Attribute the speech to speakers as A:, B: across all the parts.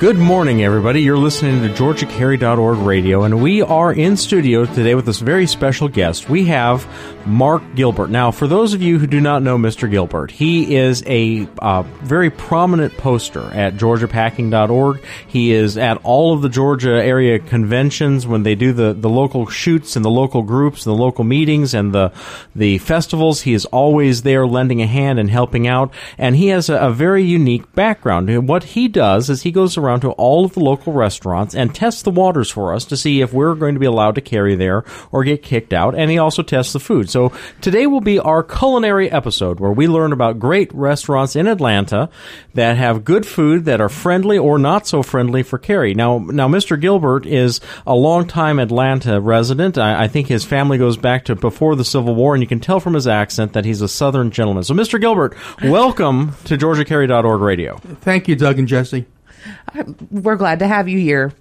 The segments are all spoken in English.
A: Good morning, everybody. You're listening to GeorgiaCarry.org radio, and we are in studio today with this very special guest. We have Mark Gilbert. Now, for those of you who do not know Mr. Gilbert, he is a uh, very prominent poster at GeorgiaPacking.org. He is at all of the Georgia area conventions when they do the, the local shoots and the local groups and the local meetings and the the festivals. He is always there lending a hand and helping out, and he has a, a very unique background. What he does is he goes around to all of the local restaurants and tests the waters for us to see if we're going to be allowed to carry there or get kicked out, and he also tests the food. So today will be our culinary episode where we learn about great restaurants in Atlanta that have good food that are friendly or not so friendly for carry. Now, now Mr. Gilbert is a longtime Atlanta resident. I, I think his family goes back to before the Civil War, and you can tell from his accent that he's a Southern gentleman. So, Mr. Gilbert, welcome to GeorgiaCarry.org radio.
B: Thank you, Doug and Jesse.
C: We're glad to have you here.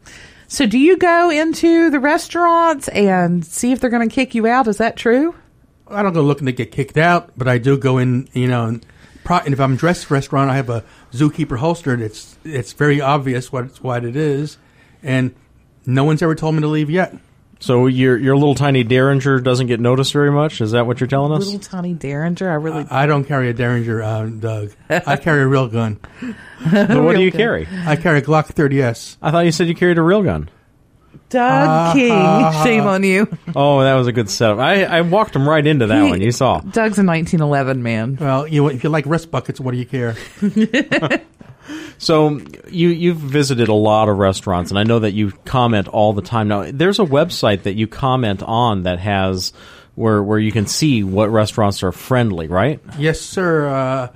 C: So, do you go into the restaurants and see if they're going to kick you out? Is that true?
B: I don't go looking to get kicked out, but I do go in, you know, and, pro- and if I'm dressed for restaurant, I have a zookeeper holster. It's it's very obvious what what it is, and no one's ever told me to leave yet.
A: So your your little tiny Derringer doesn't get noticed very much. Is that what you're telling us?
C: Little tiny Derringer. I really.
B: I don't carry a Derringer, uh, Doug. I carry a real gun.
A: So what do you
C: good.
A: carry?
B: I carry a Glock 30s.
A: I thought you said you carried a real gun.
C: Doug ah, King. Ah, ah, shame on you.
A: Oh, that was a good setup. I, I walked him right into that
C: He-
A: one. You saw.
C: Doug's a 1911 man.
B: Well, you know, if you like rest buckets, what do you care?
A: So you you've visited a lot of restaurants, and I know that you comment all the time. Now, there's a website that you comment on that has where where you can see what restaurants are friendly, right?
B: Yes, sir. Uh,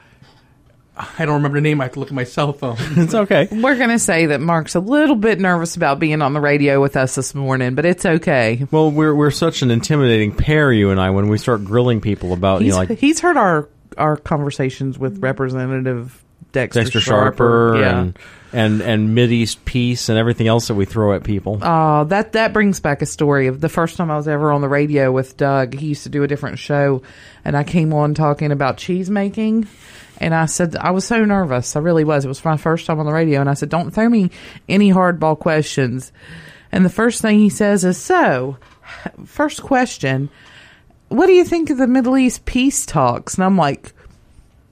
B: I don't remember the name. I have to look at my cell phone.
A: It's okay.
C: We're going to say that Mark's a little bit nervous about being on the radio with us this morning, but it's okay.
A: Well, we're we're such an intimidating pair, you and I, when we start grilling people about you know like
C: he's heard our our conversations with Representative Dexter,
A: Dexter Sharper
C: Yeah.
A: and and and Mideast peace and everything else that we throw at people.
C: Oh, that that brings back a story of the first time I was ever on the radio with Doug. He used to do a different show, and I came on talking about cheese making. And I said I was so nervous. I really was. It was my first time on the radio, and I said, "Don't throw me any hardball questions." And the first thing he says is, "So, first question, what do you think of the Middle East peace talks?" And I'm like,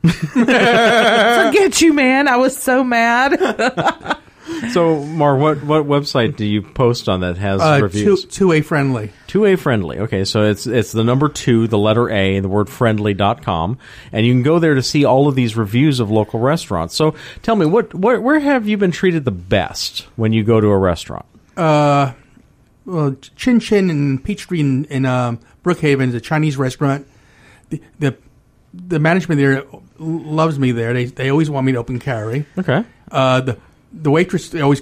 C: "Forget you, man! I was so mad."
A: So, Mar, what what website do you post on that has
B: Uh,
A: reviews?
B: two A friendly.
A: Two A friendly. Okay, so it's it's the number two, the letter A, the word friendly.com, and you can go there to see all of these reviews of local restaurants. So tell me, what, what where have you been treated the best when you go to a restaurant?
B: Uh, well, Chin Chin and Peachtree in, in um, Brookhaven is a Chinese restaurant. The, the the management there loves me there. They they always want me to open carry.
A: Okay.
B: Uh, the the waitress they always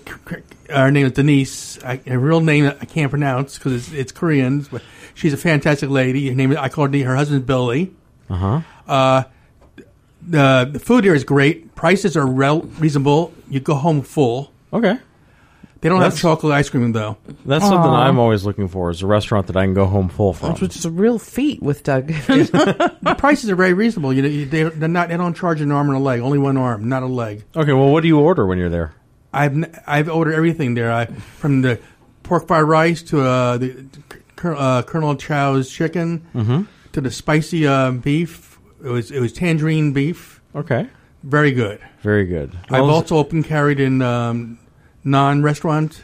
B: her name is Denise. I, her real name I can't pronounce because it's, it's Korean, but she's a fantastic lady. Her name is, I call her her husband's Billy.
A: Uh-huh.
B: Uh The the food here is great. Prices are rel- reasonable. You go home full.
A: Okay.
B: They don't
A: That's-
B: have chocolate ice cream though.
A: That's something I'm always looking for is a restaurant that I can go home full from.
C: Which is a real feat with Doug.
B: The prices are very reasonable. You know, you, they, they're not. They don't charge an arm and a leg. Only one arm, not a leg.
A: Okay, well, what do you order when you're there?
B: I've n- I've ordered everything there. I from the pork fried rice to uh, the Col- uh, Colonel Chow's chicken
A: Mm-hmm.
B: to the spicy uh, beef. It was it was tangerine beef.
A: Okay.
B: Very good.
A: Very good.
B: I've
A: Well,
B: also open carried in um, Nan restaurant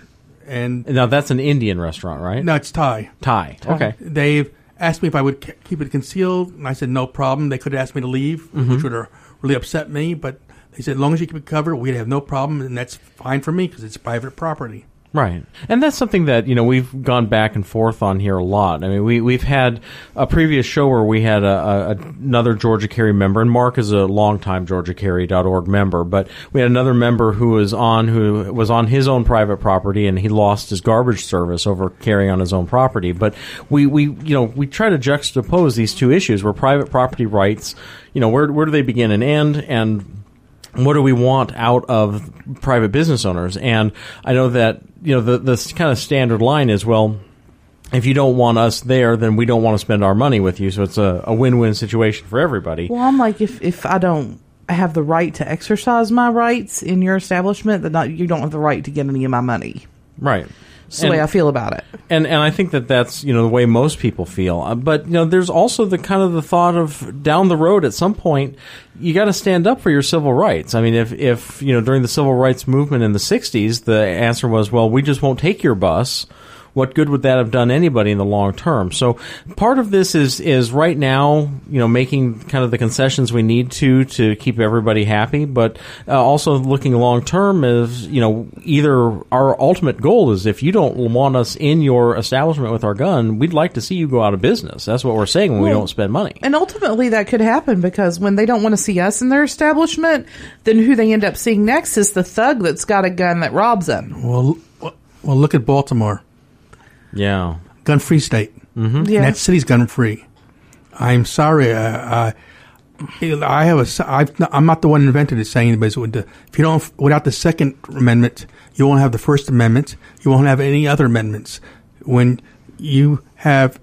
B: and
A: now that's an Indian restaurant, right?
B: no, it's Thai.
A: Thai. Okay.
B: They've asked me if I would keep it concealed, and I said no problem. They could have asked me to leave,
A: Mm-hmm.
B: which would have really upset me. But they said as long as you keep it covered, we'd have no problem, and that's fine for me because it's private property.
A: Right, and that's something that you know we've gone back and forth on here a lot. I mean, we we've had a previous show where we had a, a another Georgia Carry member, and Mark is a longtime GeorgiaCarry.org member, but we had another member who was on who was on his own private property, and he lost his garbage service over carrying on his own property. But we we you know we try to juxtapose these two issues where private property rights, you know, where where do they begin and end, and what do we want out of private business owners? And I know that you know the the kind of standard line is well. If you don't want us there, then we don't want to spend our money with you. So it's a, a win-win situation for everybody.
C: Well, I'm like, if if I don't have the right to exercise my rights in your establishment, then not, you don't have the right to get any of my money.
A: Right.
C: That's the way I feel about it.
A: and and I think that that's you know the way most people feel. Uh, but you know, there's also the kind of the thought of down the road at some point you got to stand up for your civil rights. I mean, if if you know during the civil rights movement in the '60s, the answer was, well, we just won't take your bus. What good would that have done anybody in the long term? So part of this is is right now, you know, making kind of the concessions we need to to keep everybody happy, but uh, also looking long term is, you know, either our ultimate goal is if you don't want us in your establishment with our gun, we'd like to see you go out of business. That's what we're saying when we don't spend money.
C: And ultimately, that could happen because when they don't want to see us in their establishment, then who they end up seeing next is the thug that's got a gun that robs them.
B: Well, well, look at Baltimore,
A: Yeah.
B: gun-free state. Mm-hmm.
C: Yeah.
B: That city's gun-free. I'm sorry. Uh, uh, I have a. s- I've not, I'm not the one who invented it, saying, but it's if you don't, without the Second Amendment, you won't have the First Amendment. You won't have any other amendments. When you have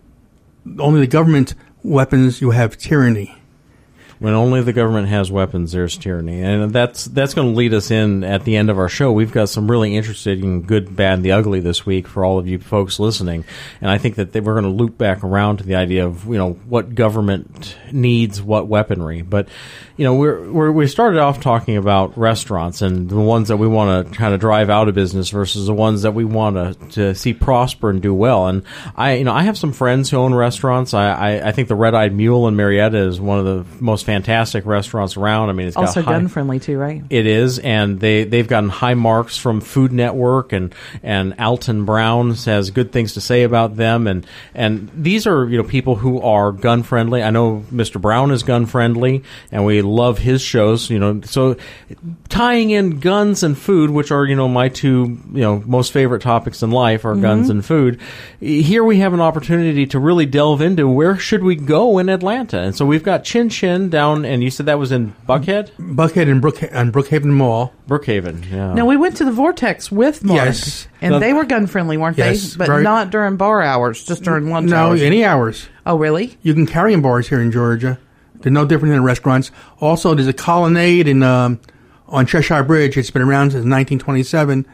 B: only the government weapons, you have tyranny.
A: When only the government has weapons, there's tyranny, and that's that's going to lead us in at the end of our show. We've got some really interesting good, bad, and the ugly this week for all of you folks listening, and I think that they, we're going to loop back around to the idea of you know what government needs, what weaponry. But you know we're, we're we started off talking about restaurants and the ones that we want to kind of drive out of business versus the ones that we want to to see prosper and do well. And I you know I have some friends who own restaurants. I I, I think the Red Eyed Mule in Marietta is one of the most fantastic restaurants around. I mean, it's got
C: Also gun friendly too, right?
A: it is, and they they've gotten high marks from Food Network and and Alton Brown has good things to say about them, and and these are you know people who are gun friendly. I know Mr. Brown is gun friendly, and we love his shows. You know, so tying in guns and food, which are you know my two you know most favorite topics in life are mm-hmm. guns and food. Here we have an opportunity to really delve into where should we go in Atlanta, and so we've got Chin Chin down, and you said that was in Buckhead,
B: Buckhead and Brook and Brookhaven Mall.
A: Brookhaven. Yeah.
C: Now we went to the Vortex with Mark,
B: Yes.
C: and
A: No-
C: they were gun friendly, weren't
B: Yes,
C: they? But
B: very-
C: not during bar hours, just during lunch
B: No,
C: hours.
B: any hours.
C: oh, really?
B: You can carry in bars here in Georgia. They're no different than restaurants. Also, there's a colonnade in um, on Cheshire Bridge. It's been around since 1927.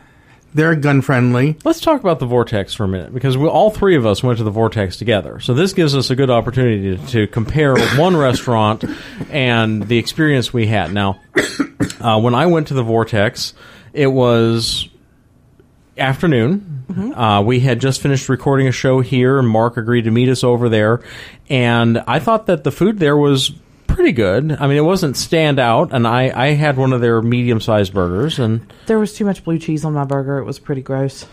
B: They're gun friendly.
A: Let's talk about the Vortex for a minute because we, all three of us went to the Vortex together. So this gives us a good opportunity to, to compare one restaurant and the experience we had. Now, uh, when I went to the Vortex, it was afternoon. Uh, we had just finished recording a show here, and Mark agreed to meet us over there. And I thought that the food there was pretty good. I mean, it wasn't stand out, and I, I had one of their medium sized burgers, and
C: There was too much blue cheese on my burger. It was pretty gross.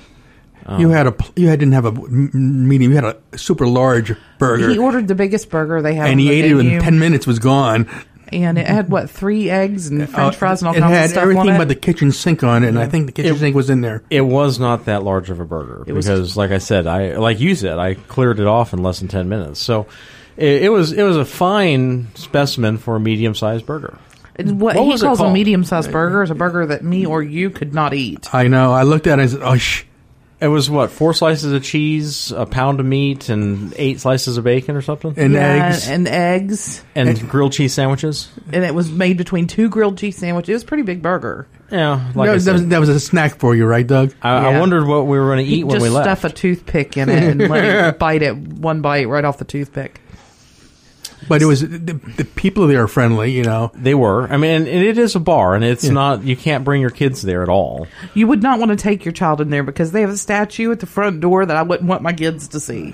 B: You had a you had, didn't have a medium. You had a super large burger,
C: He ordered the biggest burger they had,
B: and
C: on
B: he
C: the
B: ate it
C: menu,
B: in ten minutes. Was gone.
C: And it had what three eggs and French
B: Uh,
C: fries and all
B: it
C: kinds
B: had
C: of stuff
B: everything
C: on it.
B: but the kitchen sink on it, and I think the kitchen
A: It-
B: sink was in there.
A: It was not that large of a burger
C: was-
A: because, like I said, I like you said, I cleared it off in less than ten minutes. So it, it was it was a fine specimen for a medium sized burger.
C: It's what,
A: What
C: he
A: was it
C: calls a
A: called?
C: medium sized burger is a burger that me or you could not eat.
B: I know. I looked at it and I said, "Oh, shh."
A: It was what four slices of cheese, a pound of meat, and eight slices of bacon or something, and,
B: and
C: Yeah,
B: eggs.
C: and eggs, and,
A: grilled cheese sandwiches.
C: and it was made between two grilled cheese sandwiches. It was a pretty big burger.
A: Yeah, like
B: that,
A: I
B: was, that, was,
A: said,
B: that was a snack for you, right, Doug?
A: I, I
C: Yeah.
A: wondered what we were going to eat
C: He
A: when
C: just
A: we left.
C: stuff a toothpick in it and let it bite it one bite right off the toothpick.
B: But it was the, the people there are friendly. You know,
A: they were. I mean, and it is a bar, and it's not. You can't bring your kids there at all.
C: You would not want to take your child in there because they have a statue at the front door that I wouldn't want my kids to see.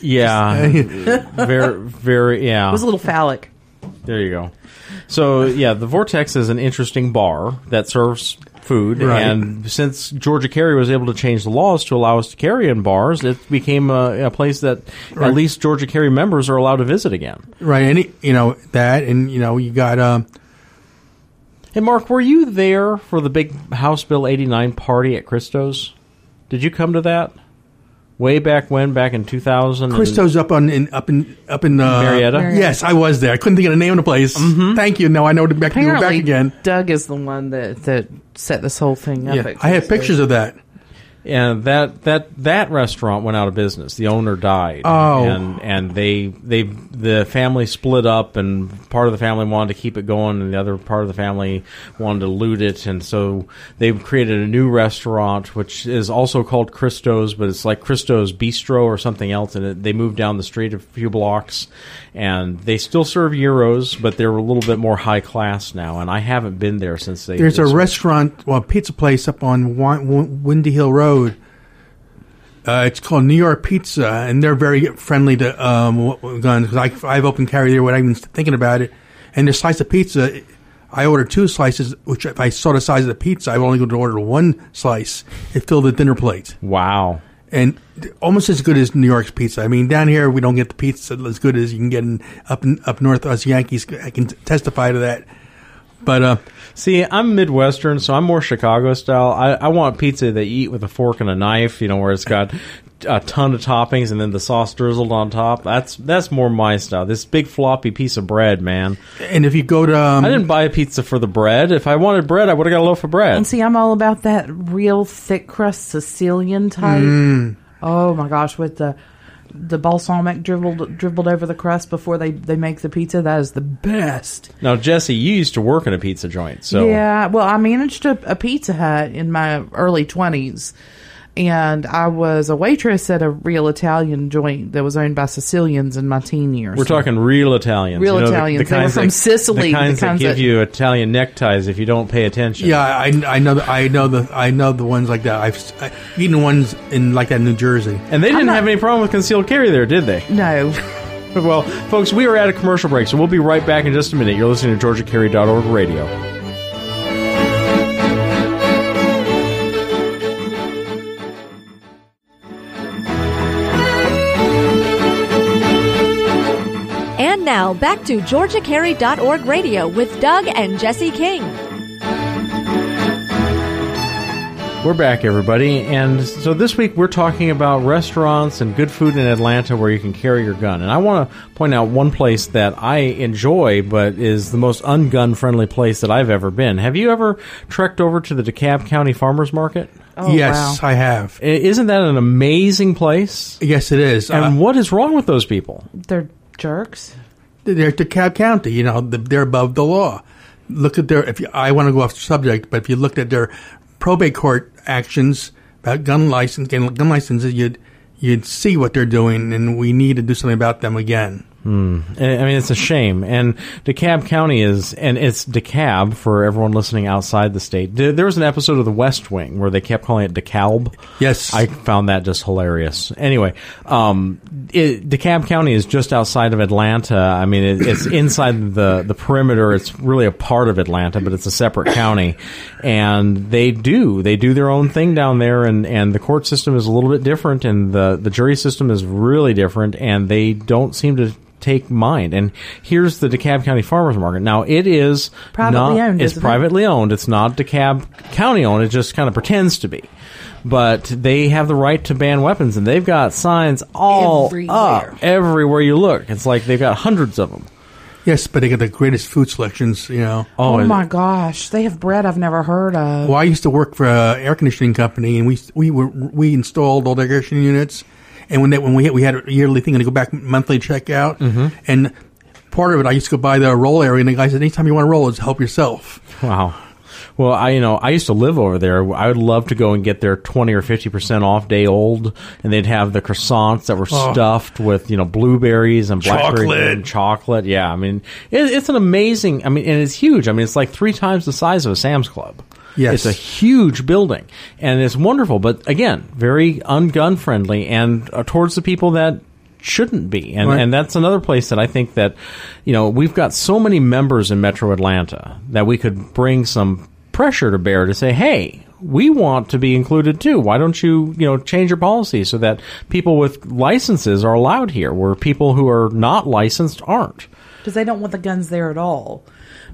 A: Yeah, very, very. Yeah,
C: It was a little phallic.
A: There you go. So yeah, the Vortex is an interesting bar that serves food.
B: Right.
A: And since Georgia Carry was able to change the laws to allow us to carry in bars, it became a, a place that
B: Right.
A: at least Georgia Carry members are allowed to visit again.
B: Right, and you know that, and you know you got um,
A: Hey, Mark, were you there for the big House Bill 89 party at Christo's? Did you come to that? Way back when, back in 2000? and-
B: Christo's up on in up in up in uh,
A: Marietta? Marietta.
B: Yes, I was there. I couldn't think of the name of the place. Thank you. No, I know to back, you're back again.
C: Doug is the one that, that set this whole thing up.
B: Yeah, I
C: have
B: pictures of that.
A: And that that that restaurant went out of business. The owner died.
B: Oh.
A: and and they they the family split up, and part of the family wanted to keep it going, and the other part of the family wanted to loot it, and so they've created a new restaurant, which is also called Christo's, but it's like Christo's Bistro or something else, and it, they moved down the street a few blocks, and they still serve gyros, but they're a little bit more high class now, and I haven't been there since they.
B: There's a restaurant, well, pizza place up on Wi- Wi- Windy Hill Road. Uh, it's called New York Pizza, and they're very friendly to um, guns. 'Cause I, I've opened carry there without even thinking about it. And the slice of pizza, I ordered two slices, which if I saw the size of the pizza, I would only go to order one slice. It filled the dinner plate.
A: Wow.
B: And almost as good as New York's pizza. I mean, down here we don't get the pizza as good as you can get in, up in, up north. Us Yankees, I can testify to that. But uh,
A: See, I'm Midwestern, so I'm more Chicago style. I, I want pizza that you eat with a fork and a knife, you know, where it's got a ton of toppings and then the sauce drizzled on top. That's that's more my style. This big floppy piece of bread, man.
B: and if you go to, um,
A: I didn't buy a pizza for the bread. If I wanted bread, I would have got a loaf of bread.
C: And see, I'm all about that real thick crust Sicilian type.
B: Mm.
C: Oh my gosh, with the the balsamic dribbled dribbled over the crust before they they make the pizza. That is the best.
A: Now, Jesse, you used to work in a pizza joint, so
C: Yeah, well, I managed a, a Pizza Hut in my early twenties, and I was a waitress at a real Italian joint that was owned by Sicilians in my teen years.
A: we're talking real Italians.
C: Real
A: you know,
C: Italians. They were from Sicily,
A: The
C: the
A: kinds,
C: kinds
A: that give
C: that-
A: you Italian neckties if you don't pay attention.
B: yeah, I, I know, the, I know the, I know the ones like that. I've I've eaten ones in like that in New Jersey.
A: And they didn't
C: not-
A: have any problem with concealed carry there, did they?
C: No,
A: Well, folks, we are at a commercial break, so we'll be right back in just a minute. You're listening to GeorgiaCarry.org radio.
D: Now back to GeorgiaCarry.org radio with Doug and Jesse King.
A: We're back, everybody. And so this week we're talking about restaurants and good food in Atlanta where you can carry your gun. And I want to point out one place that I enjoy, but is the most ungun friendly place that I've ever been. Have you ever trekked over to the DeKalb County Farmers Market?
C: Oh,
B: yes,
C: wow.
B: I have.
A: Isn't that an amazing place?
B: Yes, it is.
A: And
B: Uh,
A: what is wrong with those people?
C: they're jerks.
B: They're DeKalb County. You know, they're above the law. Look at their. If you, I want to go off the subject, but if you looked at their probate court actions about gun license, gun gun licenses, you'd you'd see what they're doing, and we need to do something about them again.
A: I I mean, it's a shame. And DeKalb County is, and it's DeKalb for everyone listening outside the state. There there was an episode of The West Wing where they kept calling it DeKalb.
B: Yes.
A: I found that just hilarious. Anyway, um, it, DeKalb County is just outside of Atlanta. I mean, it, it's inside the, the perimeter. It's really a part of Atlanta, but it's a separate county. And they do, they do their own thing down there and, and the court system is a little bit different and the, the jury system is really different and they don't seem to take mind. And here's the DeKalb County Farmers Market. Now it is
C: Privately
A: not,
C: owned,
A: It's
C: isn't it?
A: privately owned. It's not DeKalb County owned. It just kind of pretends to be. But they have the right to ban weapons, and they've got signs all
C: Everywhere.
A: up everywhere you look. It's like they've got hundreds of them.
B: Yes, but they got the greatest food selections. You know.
C: Oh, oh,
A: and-
C: my gosh, they have bread I've never heard of.
B: Well, I used to work for an air conditioning company, and we we were we installed all the air conditioning units. And when they, when we had, we had a yearly thing, and to go back monthly checkout, mm-hmm. and part of it, I used to go by the roll area, and the guy said, "Anytime you want to roll, is help yourself."
A: Wow. Well, I you know I used to live over there. I would love to go and get their twenty or fifty percent off day old, and they'd have the croissants that were
B: Oh.
A: stuffed with you know blueberries and blackberry
B: Chocolate.
A: and chocolate. Yeah, I mean it, it's an amazing. I mean, and it's huge. I mean, it's like three times the size of a Sam's Club.
B: Yes.
A: it's a huge building, and it's wonderful. But again, very ungun friendly, and uh, towards the people that shouldn't be. And
B: Right.
A: and that's another place that I think that you know we've got so many members in Metro Atlanta that we could bring some pressure to bear to say, "Hey, we want to be included too. Why don't you, you know, change your policy so that people with licenses are allowed here, where people who are not licensed aren't?"
C: because they don't want the guns there at all.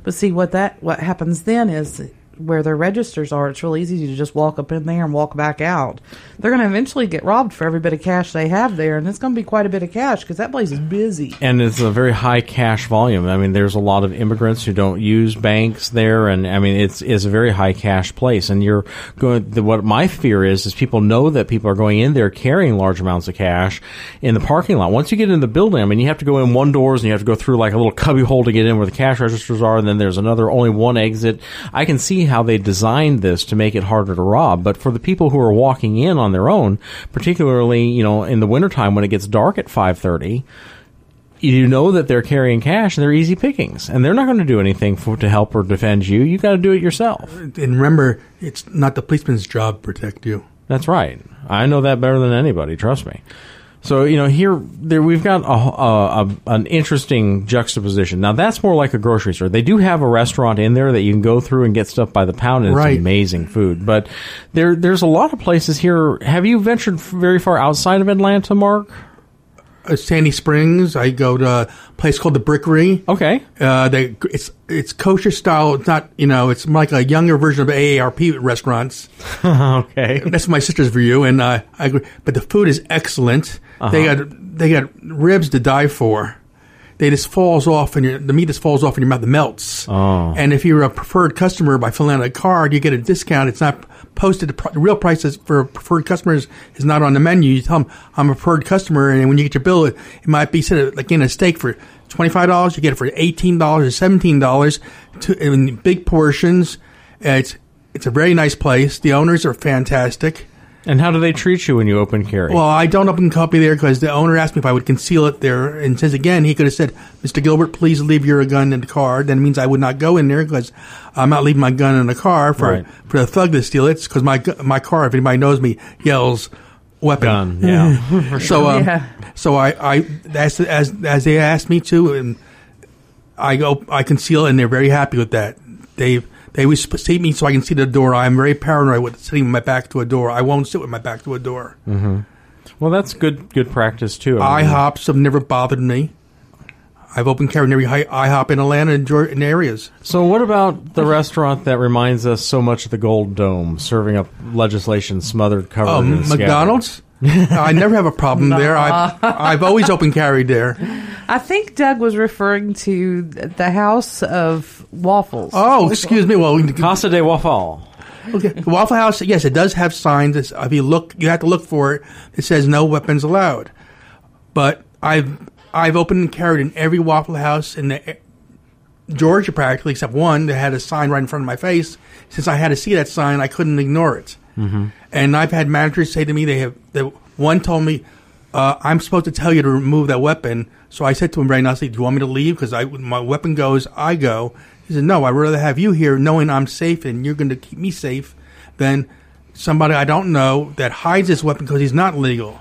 C: But see what that what happens then is where their registers are. It's real easy to just walk up in there and walk back out. They're going to eventually get robbed for every bit of cash they have there, and it's going to be quite a bit of cash because that place is busy.
A: and it's a very high cash volume. I mean, there's a lot of immigrants who don't use banks there, and I mean, it's it's a very high cash place. And you're going. The, what my fear is is people know that people are going in there carrying large amounts of cash in the parking lot. Once you get in the building, I mean, you have to go in one doors and you have to go through like a little cubby hole to get in where the cash registers are, and then there's another only one exit. I can see how they designed this to make it harder to rob, but for the people who are walking in on their own, particularly you know in the wintertime when it gets dark at five thirty you know that they're carrying cash and they're easy pickings and they're not going to do anything for to help or defend you. You got to do it yourself.
B: And remember, it's not the policeman's job to protect you.
A: that's right. I know that better than anybody trust me so you know here there we've got a, a, a an interesting juxtaposition. Now that's more like a grocery store. They do have a restaurant in there that you can go through and get stuff by the pound and
B: Right.
A: it's amazing food. But there there's a lot of places here. Have you ventured very far outside of atlanta mark
B: Uh, Sandy Springs, I go to a place called the Brickery.
A: okay
B: Uh, they it's it's kosher style. It's not you know it's like a younger version of AARP restaurants.
A: okay
B: That's my sister's view, and uh, I agree. But the food is excellent. They got they got ribs to die for. They just falls off, and the meat just falls off in your mouth. It melts.
A: Oh.
B: And if you're a preferred customer by filling out a card, you get a discount. It's not posted. The pr- real price is for preferred customers is not on the menu. You tell them I'm a preferred customer, and when you get your bill, it, it might be said like in a steak for twenty five dollars. You get it for eighteen dollars or seventeen dollars in big portions. It's it's a very nice place. The owners are fantastic.
A: And how do they treat you when you open carry
B: Well, I don't open copy there because the owner asked me if I would conceal it there, and says again he could have said, "Mr. Gilbert, please leave your gun in the car." Then it means I would not go in there because I'm not leaving my gun in the car for
A: Right.
B: for a thug to steal it. Because my my car, if anybody knows me, yells weapon.
A: gun yeah
B: So um,
C: Yeah.
B: so I I as as as they asked me to, and I go I conceal, and they're very happy with that. They they always seat me so I can see the door. I'm very paranoid with sitting with my back to a door. I won't sit with my back to a door.
A: Well, that's good good practice too. I mean,
B: IHOPs have never bothered me. I've opened carry in every IHOP in Atlanta and in areas.
A: So, what about the restaurant that reminds us so much of the Gold Dome, serving up legislation smothered, covered
B: Um,
A: in?
B: McDonald's? I never have a problem there. I've, I've always open carried there.
C: I think Doug was referring to the House of Waffles.
B: Oh, excuse me. Well,
A: Casa de Waffle.
B: okay. Waffle House, yes, it does have signs. It's- If you look, you have to look for it. It says no weapons allowed. But I've I've opened and carried in every Waffle House in the eh, Georgia practically, except one that had a sign right in front of my face. Since I had to see that sign, I couldn't ignore it. Mm-hmm. And I've had managers say to me, they have. They, one told me, uh, "I'm supposed to tell you to remove that weapon." So I said to him very nicely, "Do you want me to leave? Because I, my weapon goes, I go." He said, "No, I'd rather have you here, knowing I'm safe and you're going to keep me safe, than somebody I don't know that hides his weapon because he's not legal."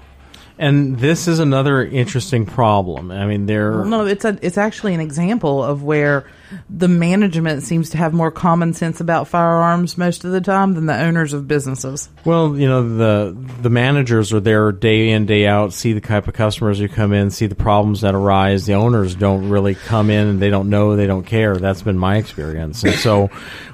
A: And this is another interesting problem. I mean, there.
C: Well, no, it's a it's actually an example of where the management seems to have more common sense about firearms most of the time than the owners of businesses.
A: Well, you know, the the managers are there day in, day out, see the type of customers who come in, see the problems that arise. The owners don't really come in and they don't know, they don't care. That's been my experience. And so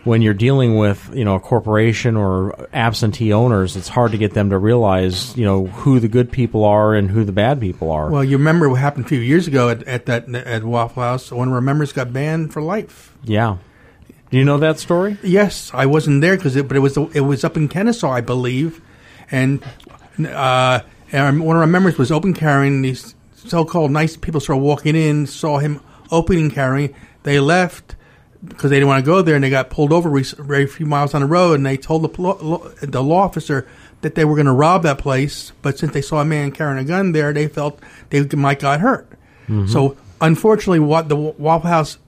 A: when you're dealing with, you know, a corporation or absentee owners, it's hard to get them to realize, you know, who the good people are and who the bad people are.
B: Well, you remember what happened a few years ago at, at that at Waffle House? One of our members got banned for life.
A: yeah. Do you know that story?
B: Yes, I wasn't there because it, but it was it was up in Kennesaw, I believe, and uh, and one of our members was open carrying. These so-called nice people started walking in, saw him opening carrying. They left because they didn't want to go there, and they got pulled over very few miles on the road. And they told the lo- the law officer that they were going to rob that place, but since they saw a man carrying a gun there, they felt they might got hurt. So unfortunately, what the Waffle House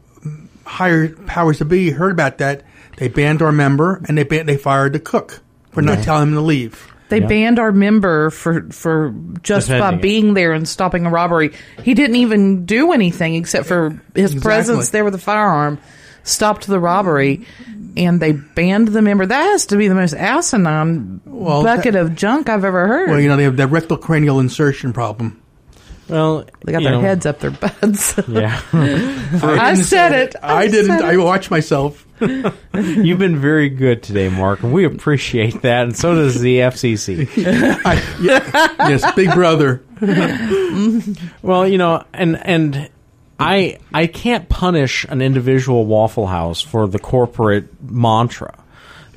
B: higher powers to be heard about that. They banned our member and they ban- they fired the cook for not telling him to leave.
C: They
A: Yeah.
C: banned our member for for just by
A: Defending it.
C: being there and stopping a robbery. He didn't even do anything except for his
B: Exactly.
C: presence there with a firearm. stopped the robbery and they banned the member. That has to be the most asinine
B: Well,
C: bucket
B: that-
C: of junk I've ever heard.
B: Well, you know, they have that rectal cranial insertion problem.
A: Well,
C: they got their
A: know,
C: heads up their butts.
A: Yeah,
C: I
B: didn't
C: said it.
B: I,
C: I
B: didn't.
C: said
B: I
C: it.
B: watched myself.
A: you've been very good today, Mark, and we appreciate that, and so does the FCC.
B: I, yeah, yes, Big Brother.
A: Well, you know, and and I I can't punish an individual Waffle House for the corporate mantra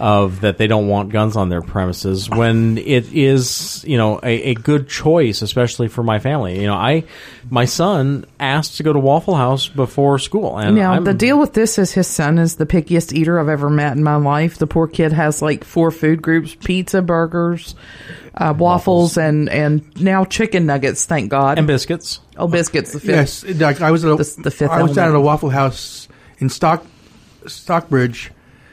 A: of that they don't want guns on their premises when it is you know a, a good choice, especially for my family. You know, I my son asked to go to Waffle House before school, and
C: Now
A: I'm,
C: the deal with this is his son is the pickiest eater I've ever met in my life. The poor kid has like four food groups: pizza, burgers, uh, waffles, and and now chicken nuggets. Thank God.
A: and biscuits.
C: oh, biscuits. The fifth.
B: Yes, I was at a,
C: The- the fifth
B: I was
C: element.
B: down at a Waffle House in Stock Stockbridge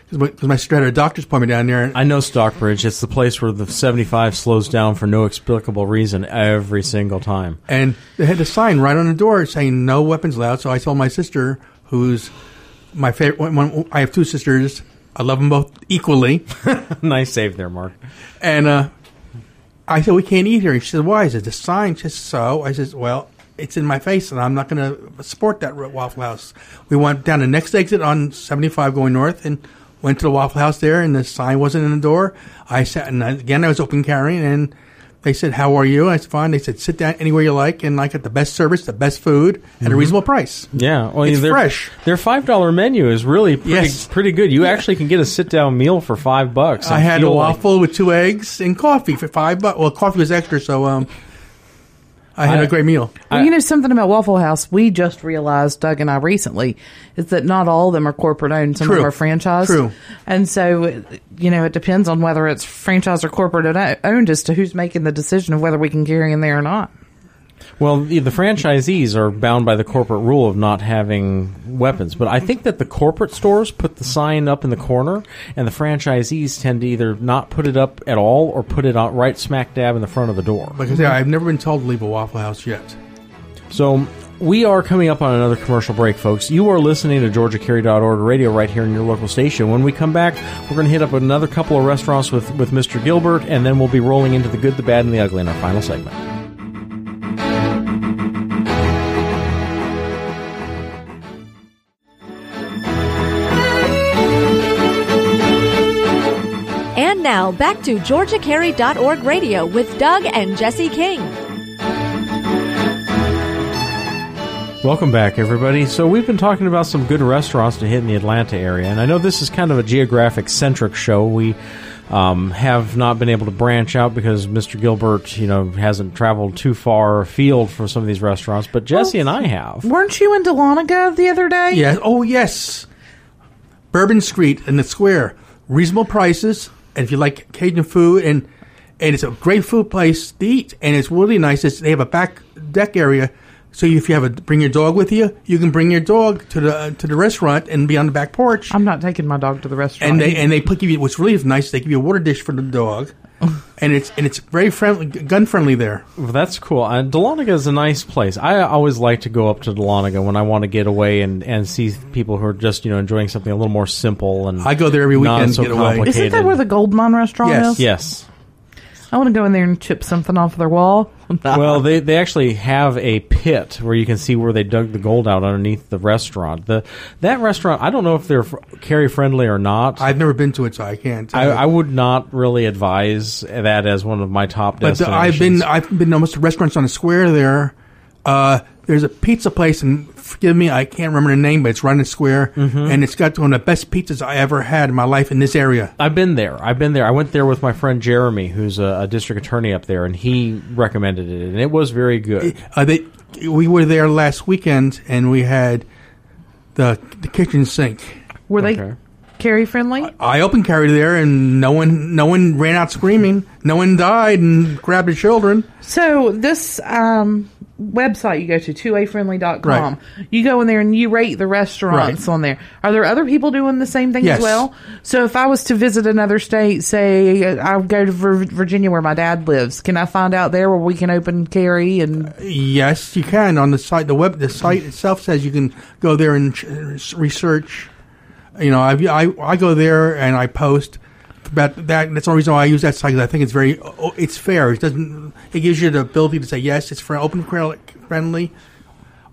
B: because my, my sister had a doctor's appointment down there. And
A: I know Stockbridge. It's the place where the 75 slows down for no explicable reason every single time.
B: and they had a sign right on the door saying no weapons allowed. So I told my sister, who's my favorite, one, one, I have two sisters. I love them both equally,
A: nice save there, Mark.
B: and uh, I said we can't eat here. And she said, "Why?" I said, "The sign says so." I said, "Well." It's in my face, and I'm not going to support that Waffle House. We went down the next exit on 75 going north, and went to the Waffle House there, and the sign wasn't in the door. I sat, and again, I was open carrying, and they said, "How are you?" I said, "Fine." They said, "Sit down anywhere you like," and I got the best service, the best food at a reasonable price.
A: Yeah, well,
B: It's
A: their,
B: fresh.
A: Their five dollar menu is really pretty,
B: Yes.
A: pretty good. You actually can get a sit down meal for five bucks.
B: I
A: and
B: had a
A: feel like-
B: waffle with two eggs and coffee for five bucks. Well, coffee was extra, so um, I had
A: I-
B: a great meal.
C: Well, you know something about Waffle House? We just realized, Doug and I recently, is that not all of them are corporate owned. Some of them are franchised.
B: True.
C: And so, you know, it depends on whether it's franchise or corporate owned as to who's making the decision of whether we can carry in there or not.
A: Well, the, the franchisees are bound by the corporate rule of not having weapons, but I think that the corporate stores put the sign up in the corner, and the franchisees tend to either not put it up at all or put it out right smack dab in the front of the door.
B: Like I said, I've never been told to leave a Waffle House yet.
A: So we are coming up on another commercial break, folks. You are listening to GeorgiaCarry.org radio right here in your local station. When we come back, we're going to hit up another couple of restaurants with, with Mr. Gilbert, and then we'll be rolling into the good, the bad, and the ugly in our final segment.
D: Now back to GeorgiaCarry.org radio with Doug and Jesse King.
A: Welcome back, everybody. So we've been talking about some good restaurants to hit in the Atlanta area, and I know this is kind of a geographic centric show. We um, have not been able to branch out because Mr. Gilbert, you know, hasn't traveled too far afield for some of these restaurants, but Jesse and I have.
C: Weren't you in Dahlonega the other day?
B: Yes. Oh, yes. Bourbon Street in the square. Reasonable prices. And if you like Cajun food, and and it's a great food place to eat, and it's really nice. It's, they have a back deck area, so if you have a bring your dog with you, you can bring your dog to the to the restaurant and be on the back porch.
C: I'm not taking my dog to the restaurant.
B: and they and they put give you what's really nice. They give you a water dish for the dog, and it's and it's very friendly, gun friendly there.
A: Well, that's cool. Uh, Dahlonega is a nice place. I always like to go up to Dahlonega when I want to get away and, and see people who are just you know enjoying something a little more simple and
B: I go there every
A: not
B: weekend to
A: so
B: get away.
A: complicated.
C: Isn't that where the Gold Mine restaurant
B: Yes.
C: is?
A: yes.
C: I want to go in there and chip something off their wall.
A: well, they they actually have a pit where you can see where they dug the gold out underneath the restaurant. The that restaurant, I don't know if they're f- carry friendly or not. I,
B: I've never been to it, so I can't. tell you.
A: I, would not really advise that as one of my top
B: But the. I've been I've been almost to restaurants on the square there. Uh, there's a pizza place, and forgive me, I can't remember the name, but it's right in the square,
A: Mm-hmm.
B: and it's got one of the best pizzas I ever had in my life in this area.
A: I've been there. I've been there. I went there with my friend Jeremy, who's a, a district attorney up there, and he recommended it, and it was very good.
B: Uh, they, we were there last weekend, and we had the the kitchen sink.
C: Were
A: Okay.
C: they carry friendly?
B: I open carried there, and no one no one ran out screaming. No one died and grabbed the children.
C: So this um, website you go to, 2afriendly.com,
B: Right.
C: you go in there and you rate the restaurants
B: Right.
C: on there. Are there other people doing the same thing
B: Yes.
C: as well? So if I was to visit another state, say I go to Virginia where my dad lives, can I find out there where we can open carry and uh,
B: Yes, you can on the site. The web, the site itself says you can go there and research You know, I, I I go there and I post about that. That's the reason why I use that site. 'cause I think it's very oh, it's fair. It doesn't. It gives you the ability to say yes, it's for open friendly,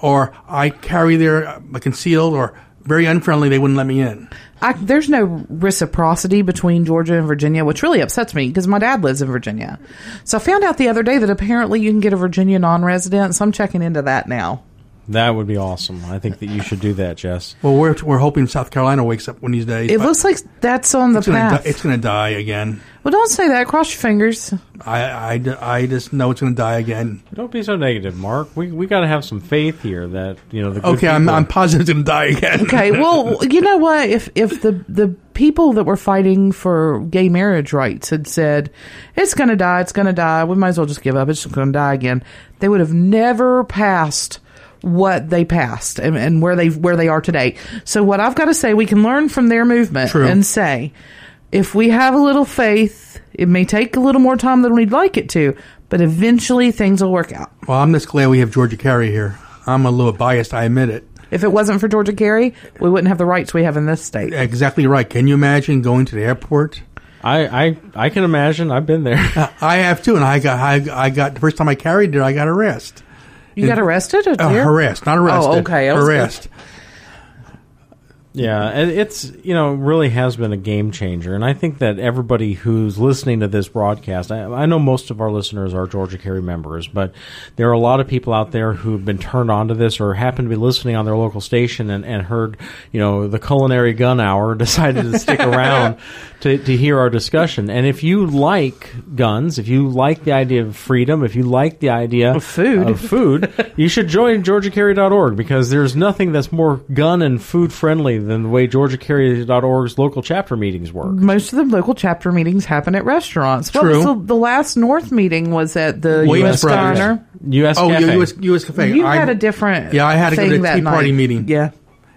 B: or I carry there uh, concealed or very unfriendly. They wouldn't let me in.
C: I, there's no reciprocity between Georgia and Virginia, which really upsets me because my dad lives in Virginia. So I found out the other day that apparently you can get a Virginia non-resident. So I'm checking into that now.
A: That would be awesome. I think that you should do that, Jess.
B: Well, we're we're hoping South Carolina wakes up one of these days.
C: It
B: but
C: looks like that's on the
B: it's gonna,
C: path.
B: di- it's going to die again.
C: well, don't say that. Cross your fingers.
B: I, I, I just know it's going to die again.
A: Don't be so negative, Mark. We we got to have some faith here that you know the
B: Okay, I'm, I'm positive it's going to die again.
C: Okay, well, you know what? If if the the people that were fighting for gay marriage rights had said it's going to die, it's going to die, we might as well just give up. It's going to die again. They would have never passed what they passed and, and where they where they are today. So what I've got to say, we can learn from their movement
B: True.
C: and say, if we have a little faith, it may take a little more time than we'd like it to, but eventually things will work out.
B: Well, I'm just glad we have Georgia Carry here. I'm a little biased, I admit it.
C: If it wasn't for Georgia Carry, we wouldn't have the rights we have in this state.
B: Exactly right. Can you imagine going to the airport?
A: I, I I can imagine. I've been there.
B: I have too, and I got I, I got the first time I carried it, I got arrested.
C: You got arrested?
B: Uh, harassed, not arrested.
C: Oh, okay. I
B: harassed.
A: Yeah, it's you know really has been a game changer, and I think that everybody who's listening to this broadcast, I, I know most of our listeners are Georgia Carry members, but there are a lot of people out there who've been turned on to this or happen to be listening on their local station and, and heard you know the culinary gun hour, decided to stick around to to hear our discussion. And if you like guns, if you like the idea of freedom, if you like the idea
C: Of food.
A: of food, you should join GeorgiaCarry.org because there's nothing that's more gun and food friendly than the way GeorgiaCarry.org's local chapter meetings work.
C: Most of the local chapter meetings happen at restaurants.
B: True.
C: was the, the last North meeting was at the
B: Williams
C: U.S.
B: Brothers.
C: Diner.
A: U.S.
B: Oh,
A: Cafe.
B: U.S. U.S. Cafe.
C: You
B: I-
C: had a different
B: Yeah, I had to go
C: thing
B: to the
C: that
B: Tea Party
C: night.
B: meeting.
C: Yeah.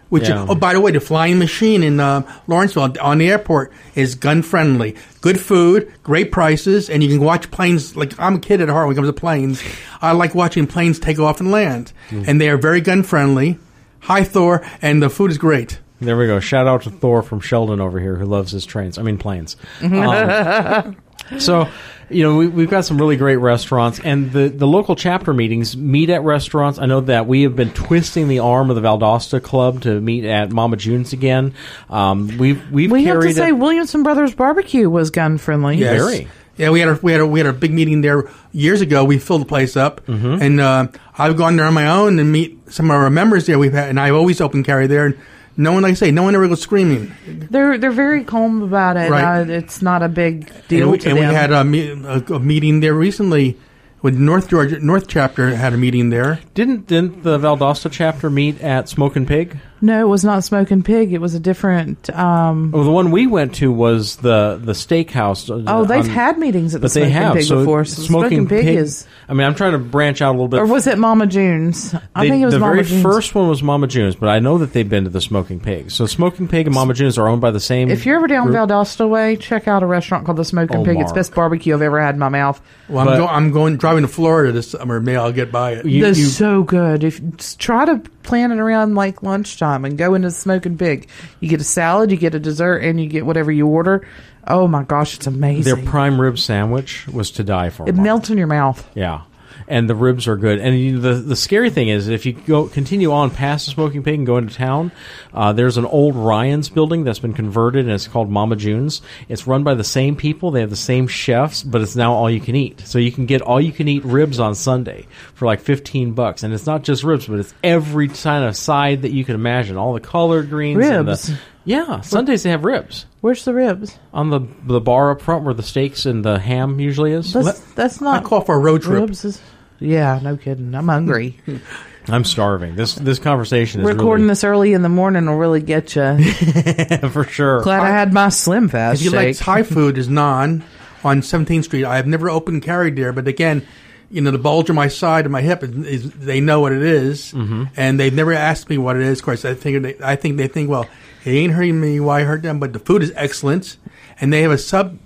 B: Which,
A: Yeah.
B: oh, by the way, the flying machine in uh, Lawrenceville on the airport is gun friendly. Good food, great prices, and you can watch planes. Like I'm a kid at heart when it comes to planes. I like watching planes take off and land, and they are very gun friendly. Hi Thor, and the food is great.
A: There we go. Shout out to Thor from Sheldon over here who loves his trains. I mean planes. Um, so, you know, we, we've got some really great restaurants, and the, the local chapter meetings meet at restaurants. I know that we have been twisting the arm of the Valdosta Club to meet at Mama June's again. Um, we've we've
C: We have to say
A: it-
C: Williamson Brothers Barbecue was gun friendly.
B: Yes.
A: Very.
B: Yeah, we had a we had a we had a big meeting there years ago. We filled the place up,
A: Mm-hmm.
B: and uh, I've gone there on my own and meet some of our members there. We've had, and I've always open carry there. And no one, like I say, no one ever goes screaming.
C: They're they're very calm about it.
B: Right.
C: Uh, it's not a big deal
B: and we,
C: to
B: and we had a, me- a, a meeting there recently with North Georgia North chapter had a meeting there.
A: Didn't didn't the Valdosta chapter meet at Smoking Pig?
C: No, it was not Smoking Pig. It was a different. Um,
A: Well, the one we went to was the the steakhouse. uh,
C: oh, they've
A: on-
C: had meetings at the
A: but
C: Smoking
A: have
C: Pig
A: so
C: before. So
A: Smoking
C: Pig, is.
A: I mean, I'm trying to branch out a little bit.
C: Or was it Mama June's? I
A: They-
C: think it was Mama Pig.
A: the
C: Mama
A: very
C: June's.
A: first one was Mama June's, but I know that they've been to the Smoking Pig. So Smoking Pig and Mama June's are owned by the same.
C: If you're ever down
A: group.
C: Valdosta way, check out a restaurant called the Smoking
A: Oh,
C: Pig. It's
A: Mark.
C: the best barbecue I've ever had in my mouth.
B: Well,
A: But-
B: I'm, go, I'm going driving to Florida this summer. Maybe I'll get by it.
A: You-
C: They're
A: you-
C: so good. If try to plan it around like lunchtime and go into Smoking Pig, you get a salad, you get a dessert, and you get whatever you order. Oh my gosh, it's amazing.
A: their prime rib sandwich was to die for.
C: it
A: Mark.
C: melts in your mouth.
A: Yeah, and the ribs are good. And you, the the scary thing is, if you go continue on past the Smoking Pig and go into town, uh, there's an old Ryan's building that's been converted, and it's called Mama June's. It's run by the same people. They have the same chefs, but it's now all you can eat. So you can get all you can eat ribs on Sunday for like fifteen bucks, and it's not just ribs, but it's every kind of side that you can imagine. All the collard greens, and the, yeah, Sundays they have ribs
C: Where's the ribs?
A: on the the bar up front where the steaks and the ham usually is.
C: That's, that's
B: I
C: not
B: call for a road trip.
C: ribs. Is, yeah, no kidding. I'm hungry.
A: I'm starving. This this conversation is
C: Recording
A: really,
C: this early in the morning will really get you.
A: for sure.
C: Glad I had my Slim Fast
B: If you like
C: shake.
B: Thai food, is Nan on 17th Street. I have never opened carried there, but again, you know, the bulge on my side and my hip is, is they know what it is, mm-hmm. and they've never asked me what it is. Of course, I think they, I think they think, well, it ain't hurting me. Why I hurt them? But the food is excellent, and they have a sub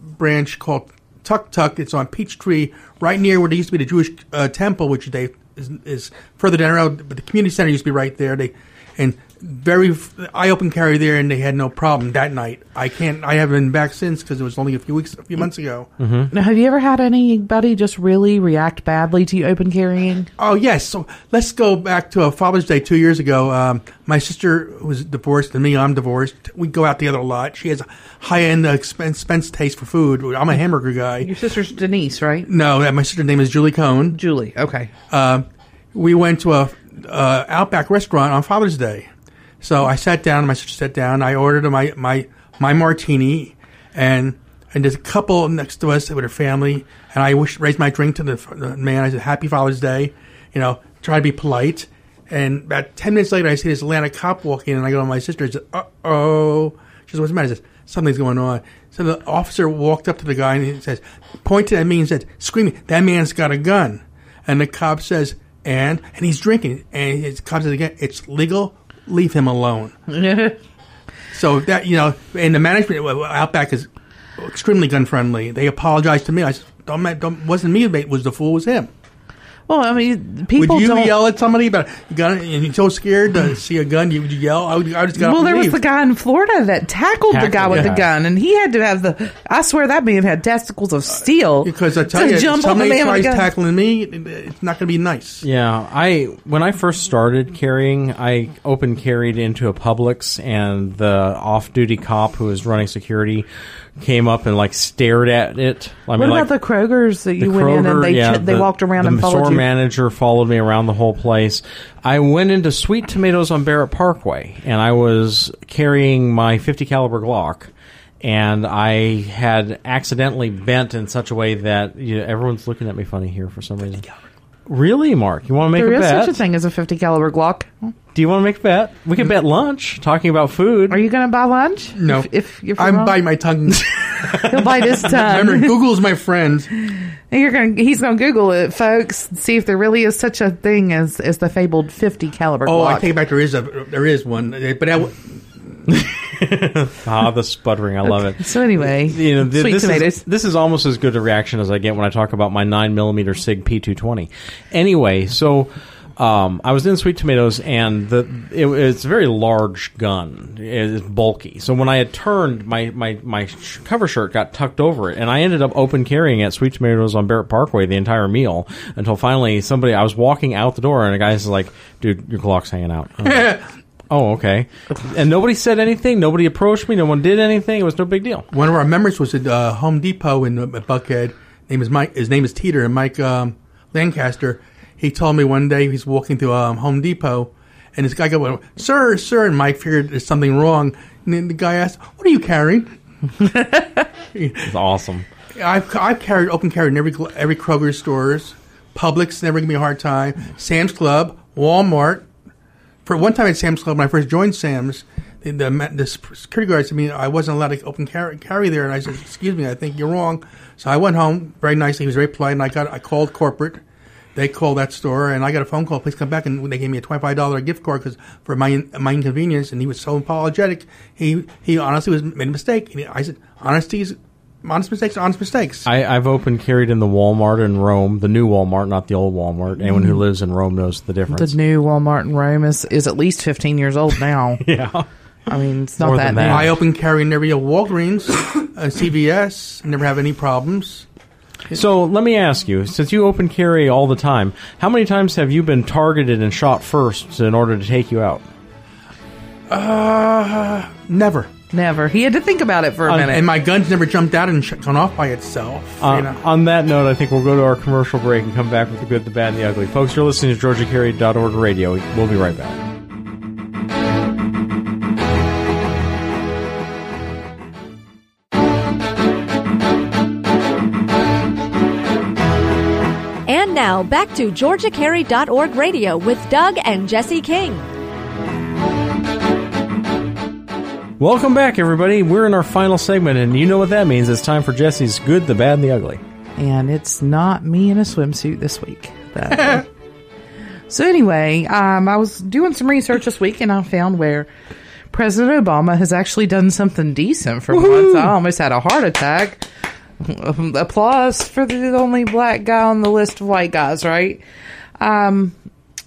B: branch called Tuk Tuk. It's on Peachtree, right near where there used to be the Jewish uh, temple, which they is, is further down the road. But the community center used to be right there. They and very. I open carry there, and they had no problem that night. I can't. I haven't been back since because it was only a few weeks, a few months ago.
C: Now, have you ever had anybody just really react badly to you open carrying?
B: Oh yes. So let's go back to a Father's Day two years ago. Um, my sister was divorced, and me, I'm divorced. We go out together a lot. She has a high end expense, expense taste for food. I'm a hamburger guy.
C: Your sister's Denise, right?
B: No, uh, my sister's name is Julie Cohn.
C: Julie. Okay.
B: Um, we went to a uh, Outback restaurant on Father's Day. So I sat down. My sister sat down. I ordered my my my martini, and and there's a couple next to us with her family. And I wish raised my drink to the, the man. I said, "Happy Father's Day," you know, try to be polite. And about ten minutes later, I see this Atlanta cop walk in, and I go to my sister. "Uh oh." She says, "What's the matter?" I said, "Something's going on." So the officer walked up to the guy and he says, pointed at me and said, screaming, "That man's got a gun!" And the cop says, "And?" And he's drinking, and his cop says again, "It's legal. Leave him alone." So that you know, and the management Outback is extremely gun friendly. They apologized to me. I said, "Don't, don't wasn't me. It was the fool. It was him."
C: Well, I mean, people
B: would you
C: don't.
B: yell at somebody about you got and you're so scared to see a gun? You would you yell? I would. I just got
C: well, there
B: and
C: was the guy in Florida that tackled, the guy with
A: yeah.
C: the gun, and he had to have the. I swear that man had testicles of steel.
B: because I tell
C: to
B: you, if
C: jump on the
B: somebody
C: man
B: tries tackling me, it's not going to be nice.
A: Yeah, I when I first started carrying, I open carried into a Publix, and the off-duty cop who was running security came up and like stared at it. I
C: What
A: mean,
C: about
A: like,
C: the Kroger's that you went in and they
A: yeah,
C: ch- they
A: the-
C: walked around
A: the
C: and followed me?
A: The store
C: you?
A: manager followed me around the whole place. I went into Sweet Tomatoes on Barrett Parkway, and I was carrying my 50 caliber Glock, and I had accidentally bent in such a way that you know, everyone's looking at me funny here for some reason. Really, Mark? You want to make
C: There
A: a
C: is
A: bet?
C: such a thing as a 50 caliber Glock.
A: Do you want to make a bet? We could bet lunch, talking about food.
C: Are you going to buy lunch?
B: No,
C: If, if, if
B: I'm
C: wrong,
B: biting my tongue.
C: he'll bite his tongue.
B: Remember,
C: tongue.
B: Google's my friend.
C: And You're going. He's going to Google it, folks. See if there really is such a thing as as the fabled 50 caliber
B: Oh,
C: Glock.
B: I take it back. There is a there is one, but that, w-
A: ah, the sputtering. I love it.
C: so anyway,
A: You know, th-
C: sweet
A: this
C: tomatoes.
A: is this is almost as good a reaction as I get when I talk about my nine millimeter Sig P220. Anyway, so um, I was in Sweet Tomatoes, and the it, it's a very large gun. It's bulky. So when I had turned, my my my sh- cover shirt got tucked over it, and I ended up open carrying at Sweet Tomatoes on Barrett Parkway the entire meal until finally somebody. I was walking out the door, and a guy's like, "Dude, your Glock's hanging out." Like, Oh, okay. And nobody said anything. Nobody approached me. No one did anything. It was no big deal.
B: one of our members was at uh, Home Depot in uh, Buckhead. Name is Mike. His name is Teeter, and Mike um, Lancaster. He told me one day he's walking through um, Home Depot, and this guy go, "Sir, sir," and Mike figured there's something wrong. And then the guy asked, "What are you carrying?"
A: It's awesome.
B: I've I've carried open carried in every every Kroger stores. Publix never give me a hard time. Sam's Club, Walmart. For one time at Sam's Club when I first joined Sam's, the, the, the security guard said to me I wasn't allowed to open carry, carry there, and I said, "Excuse me, I think you're wrong." So I went home very nicely. He was very polite, and I got I called corporate. They called that store, and I got a phone call. Please come back, and they gave me a twenty-five dollar gift card because for my my inconvenience. And he was so apologetic. He he honestly was made a mistake. And I said, "Honesty is honest mistakes. Honest mistakes."
A: I, I've opened carried in the Walmart in Rome, the new Walmart, not the old Walmart. Anyone who lives in Rome knows the difference.
C: The new Walmart in Rome is, is at least 15 years old now.
A: yeah.
C: I mean, it's not
A: More
C: that
A: than
C: new.
A: that.
B: I open carry in every Walgreens, uh, CVS. Never have any problems.
A: So let me ask you, since you open carry all the time, how many times have you been targeted and shot first in order to take you out?
B: Uh, never.
C: Never. He had to think about it for a
A: Uh,
C: minute.
B: And my gun's never jumped out and sh- gone off by itself.
A: Uh,
B: you know.
A: On that note, I think we'll go to our commercial break and come back with the good, the bad, and the ugly. Folks, you're listening to GeorgiaCarry.org radio. We'll be right back.
D: Now back to GeorgiaCarry.org radio with Doug and Jesse King.
A: Welcome back, everybody. We're in our final segment, and you know what that means. It's time for Jesse's good, the bad, and the ugly.
C: and it's not me in a swimsuit this week. That- so anyway, um, I was doing some research this week, and I found where President Obama has actually done something decent for once. I almost had a heart attack. Applause for the only black guy on the list of white guys, right? Um,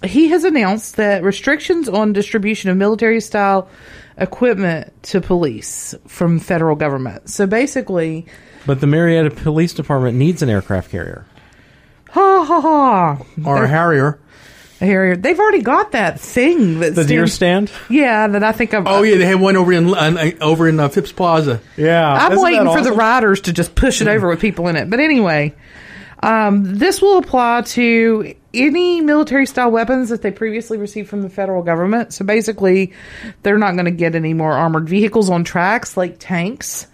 C: he has announced that restrictions on distribution of military style equipment to police from federal government. So basically,
A: But the Marietta Police Department needs an aircraft carrier.
C: ha ha ha,
B: Or a Harrier.
C: Harrier. They've already got that thing that
A: The deer stand?
C: Yeah, that I think I'm.
B: Oh yeah, they have one over in uh, over in uh, Phipps Plaza.
A: Yeah.
C: I'm
A: Isn't
C: waiting
A: that
C: for the riders to just push it over with people in it. But anyway, um, this will apply to any military style weapons that they previously received from the federal government. So basically, they're not going to get any more armored vehicles on tracks like tanks.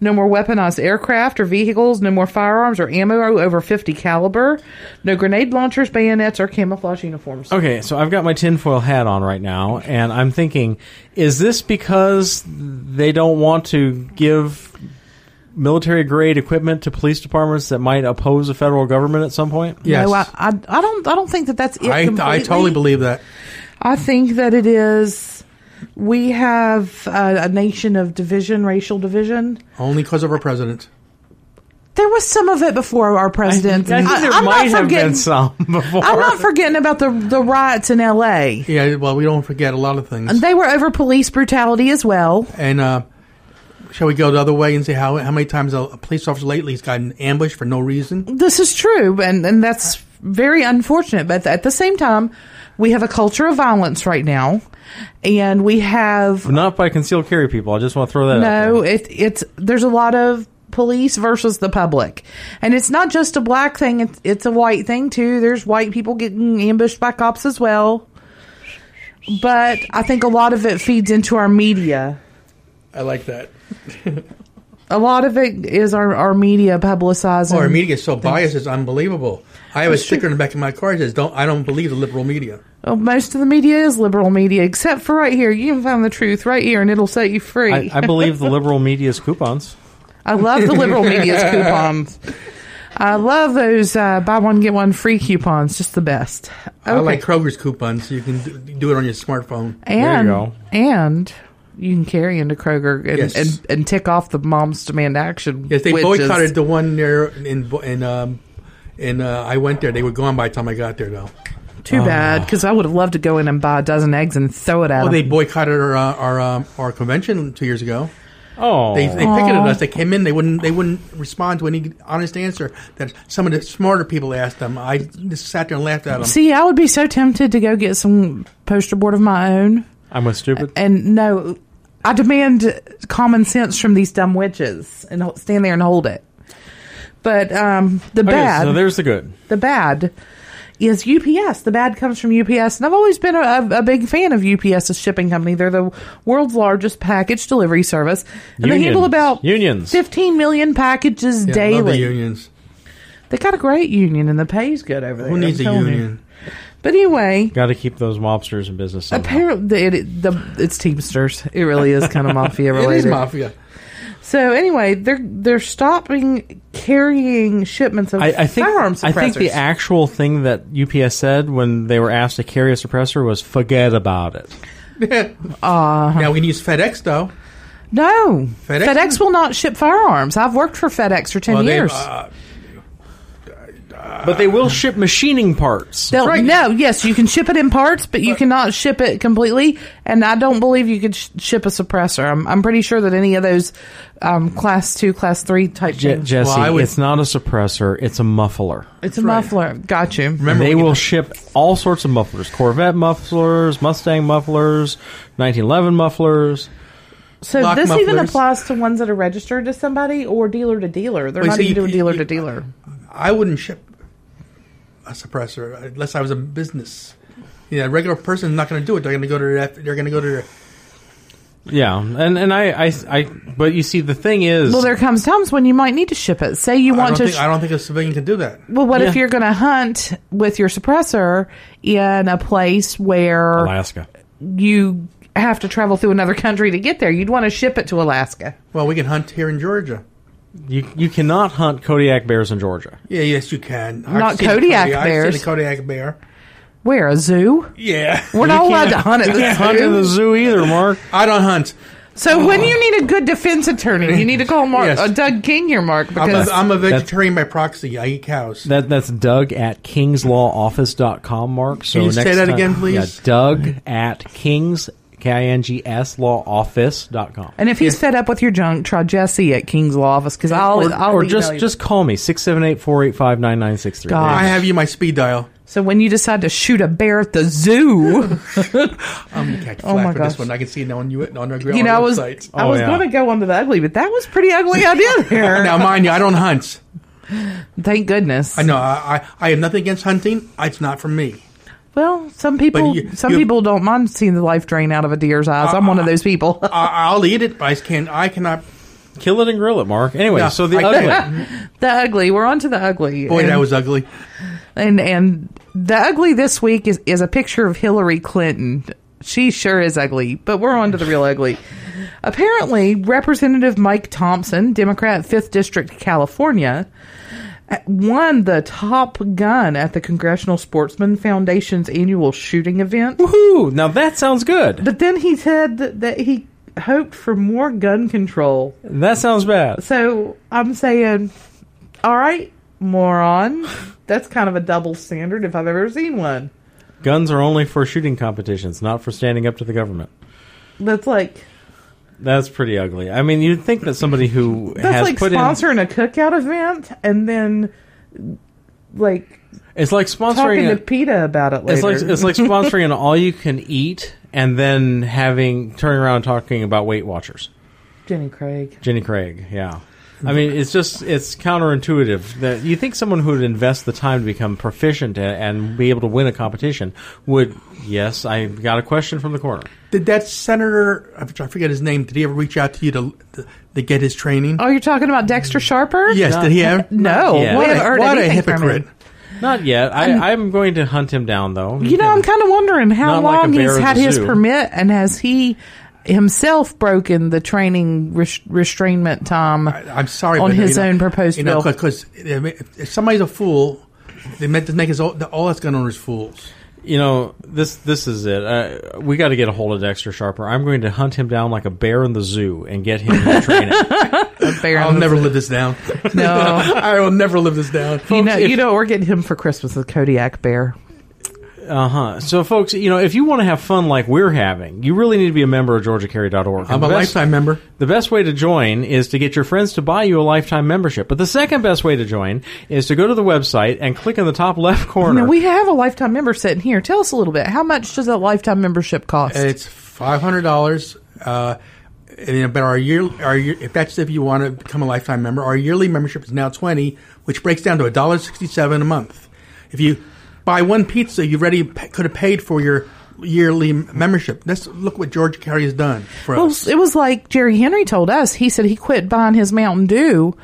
C: No more weaponized aircraft or vehicles. No more firearms or ammo over 50 caliber. No grenade launchers, bayonets, or camouflage uniforms.
A: Okay, so I've got my tinfoil hat on right now, and I'm thinking, is this because they don't want to give military grade equipment to police departments that might oppose the federal government at some point?
B: Yes.
C: No, I, I, I don't. I don't think that that's it.
B: I I totally believe that.
C: I think that it is. We have uh, a nation of division, racial division.
B: Only because of our president.
C: There was some of it before our president.
A: I think there
C: I'm
A: might
C: not
A: have
C: forgetting,
A: been some before.
C: I'm not forgetting about the the riots in L.A.
B: Yeah, well, we don't forget a lot of things.
C: And They were over police brutality as well.
B: And uh, shall we go the other way and say how how many times a, a police officer lately has gotten ambushed for no reason?
C: This is true, and and that's very unfortunate. But at the same time, we have a culture of violence right now, and we have
A: Not by concealed carry people. I just want to throw that out
C: No,
A: there.
C: it, it's there's a lot of police versus the public, and it's not just a black thing; it's, it's a white thing too. There's white people getting ambushed by cops as well. But I think a lot of it feeds into our media.
B: I like that.
C: A lot of it is our, our media publicizing.
B: Oh, our media is so biased; it's unbelievable. I have a sticker in the back of my car that says, "Don't I don't believe the liberal media."
C: Well, most of the media is liberal media, except for right here. You can find the truth right here, and it'll set you free.
A: I, I believe the liberal media's coupons.
C: I love the liberal media's coupons. I love those uh, buy one get one free coupons. Just the best.
B: I like Kroger's coupons, so you can do, do it on your smartphone.
C: and
A: you go.
C: and you can carry into Kroger and,
B: Yes.
C: and, and tick off the moms demand action.
B: Yes, they
C: widgets.
B: boycotted the one there in in um, in uh, I went there. They were gone by the time I got there, though.
C: Too bad because I would have loved to go in and buy a dozen eggs and throw it at
B: Oh,
C: them.
B: they boycotted our uh, our um, our convention two years ago.
A: Oh.
B: They they picketed us. They came in. They wouldn't they wouldn't respond to any honest answer that some of the smarter people asked them. I just sat there and laughed at them.
C: See, I would be so tempted to go get some poster board of my own.
A: I'm with stupid.
C: And no, I demand common sense from these dumb witches and stand there and hold it. But um, the
A: Okay,
C: bad,
A: so there's the good.
C: the bad is UPS. The bad comes from UPS, and I've always been a, a big fan of UPS, UPS's shipping company. They're the world's largest package delivery service, and they handle about
A: Unions.
C: 15 million packages
B: Yeah, I love the
C: daily.
B: unions.
C: They got a great union, and the pay's good over there.
B: Who needs
C: I'm
B: a
C: union? you.
B: Union?
C: But anyway,
A: Got to keep those mobsters in business. Somehow.
C: apparently it, it, the, it's Teamsters. It really is kind of mafia
B: It
C: related.
B: is mafia.
C: So anyway, they're they're stopping carrying shipments of
A: I, I think
C: firearm
A: I think the actual thing that UPS said when they were asked to carry a suppressor was forget about it.
B: now we can use FedEx though.
C: no
B: FedEx?
C: FedEx? will not ship firearms. I've worked for FedEx for ten
B: Well,
C: years.
B: uh,
A: But they will ship machining parts.
C: They'll,
B: right.
C: No, yes, you can ship it in parts, but you cannot ship it completely. And I don't believe you could sh- ship a suppressor. I'm, I'm pretty sure that any of those um, class two, class three type
A: Je-
C: things.
A: Jesse,
B: Well, I would-
A: it's not a suppressor; it's a muffler.
C: it's a
B: right.
C: muffler. Got you.
B: remember
A: they
B: we-
A: will ship all sorts of mufflers: Corvette mufflers, Mustang mufflers, 1911 mufflers.
C: So
B: Lock
C: this even
B: mufflers.
C: applies to ones that are registered to somebody or dealer to dealer. They're
B: Well,
C: not
B: see,
C: even doing
B: you-
C: dealer
B: you-
C: to dealer.
B: I wouldn't ship a suppressor unless I was a business. Yeah, a regular person is not going to do it. They're going to go to their, they're going to go to their,
A: Yeah, and and I, I, I, but you see, the thing is,
C: Well, there comes times when you might need to ship it. Say you want
B: don't,
C: to.
B: think, I don't think a civilian can do that.
C: well, what if you're going to hunt with your suppressor in a place where
A: Alaska.
C: you have to travel through another country to get there? You'd want to ship it to Alaska.
B: Well, we can hunt here in Georgia.
A: You you cannot hunt Kodiak bears in Georgia.
B: Yeah, yes, you can. I've
C: Not
B: seen a
C: Kodiak
B: I've
C: bears.
B: seen a Kodiak bear.
C: Where a zoo?
B: Yeah,
C: We're not allowed to hunt at the
A: Hunt in the
C: zoo.
A: zoo either, Mark.
B: I don't hunt.
C: So when you need a good defense attorney, you need to call Mark,
B: Yes.
C: uh, Doug King here, Mark,
B: I'm
C: because
B: a, I'm a vegetarian by proxy. I eat cows.
A: That that's Doug at kingslawoffice.com, Mark. So
B: Can you
A: next
B: say that
A: time-
B: again, please?
A: Yeah, Doug at kings K I N G S lawoffice.com.
C: and if he's fed up with your junk, try Jesse at King's Law Office because I'll,
A: Or,
C: I'll
A: or
C: email
A: just
C: you.
A: just call me 678-485-9963.
B: I have you my speed dial.
C: So when you decide to shoot a bear at the zoo, oh
B: I'm gonna catch
C: Oh
B: flack
C: my
B: for
C: gosh.
B: this one. I can see it on you on our,
C: you know, I was
B: website.
C: I
A: Oh,
C: was
A: yeah.
C: going to go on the ugly, but that was pretty ugly idea there.
B: Now, mind you, I don't hunt.
C: Thank goodness.
B: I know. I, I, I have nothing against hunting. It's not for me.
C: Well, some people
B: you-
C: some
B: you-
C: people don't mind seeing the life drain out of a deer's eyes. I'm one of those people.
B: I, I'll eat it, but I can't. I cannot.
A: Kill it and grill it, Mark. Anyway,
B: Yeah,
A: so the
B: I
A: ugly.
C: the ugly. We're on to the ugly.
B: Boy,
C: and,
B: that was ugly.
C: and and the ugly this week is is a picture of Hillary Clinton. She sure is ugly, but we're on to the real ugly. Apparently, Representative Mike Thompson, Democrat, Fifth District, California, won the Top Gun at the Congressional Sportsman Foundation's annual shooting event.
A: Woohoo! Now that sounds good.
C: But then he said that, that he hoped for more gun control.
A: That sounds bad.
C: So I'm saying, all right, moron. That's kind of a double standard if I've ever seen one.
A: Guns are only for shooting competitions, not for standing up to the government.
C: That's like
A: That's pretty ugly. I mean, you'd think that somebody who
C: that's
A: has
C: like
A: put in
C: sponsoring a cookout event and then like
A: it's like
C: talking
A: sponsoring
C: to
A: a,
C: PETA about it
A: it's
C: later.
A: like it's like sponsoring an all you can eat and then having turning around and talking about Weight Watchers.
C: Jenny Craig.
A: Jenny Craig, yeah. I mean, it's just it's counterintuitive that you think someone who would invest the time to become proficient a- and be able to win a competition would. Yes, I got a question from the corner.
B: Did that senator? I forget his name. Did he ever reach out to you to to, to get his training?
C: Oh, you're talking about Dexter mm. Sharper?
B: yes. Did he have?
C: No,
A: yet.
C: we
B: What a, what a
C: anything from him.
B: hypocrite!
A: Not yet. I, I'm going to hunt him down though.
C: You know, I'm kind of wondering how
A: Not like
C: long
A: bear
C: he's had his permit, and has he himself broken the training res- restrainment time
B: I'm sorry,
C: on
B: but,
C: his
B: you know,
C: own proposed
B: You know,
C: bill?
B: because if, if somebody's a fool, they meant to make us all, all us gun is fools.
A: You know, this this is it. Uh, we got to get a hold of Dexter Sharper. I'm going to hunt him down like a bear in the zoo and get him to train it.
C: Bear
B: I'll never
C: zoo.
B: live this down.
C: No,
B: I will never live this down.
C: you know,
A: if-
C: you know, we're getting him for Christmas a Kodiak bear.
A: Uh huh. So, folks, you know, if you want to have fun like we're having, you really need to be a member of GeorgiaCarry.org.
B: I'm a
A: best-
B: lifetime member.
A: The best way to join is to get your friends to buy you a lifetime membership. But the second best way to join is to go to the website and click in the top left corner.
C: Now we have a lifetime member sitting here. Tell us a little bit. How much does a lifetime membership cost?
B: It's five hundred dollars. Uh, and, but our year, our year, if that's if you want to become a lifetime member, our yearly membership is now twenty, which breaks down to a dollar sixty-seven a month. If you buy one pizza, you already pa- could have paid for your yearly membership. Let's look what Georgia Carry has done for
C: well,
B: us.
C: it was like Jerry Henry told us. He said he quit buying his Mountain Dew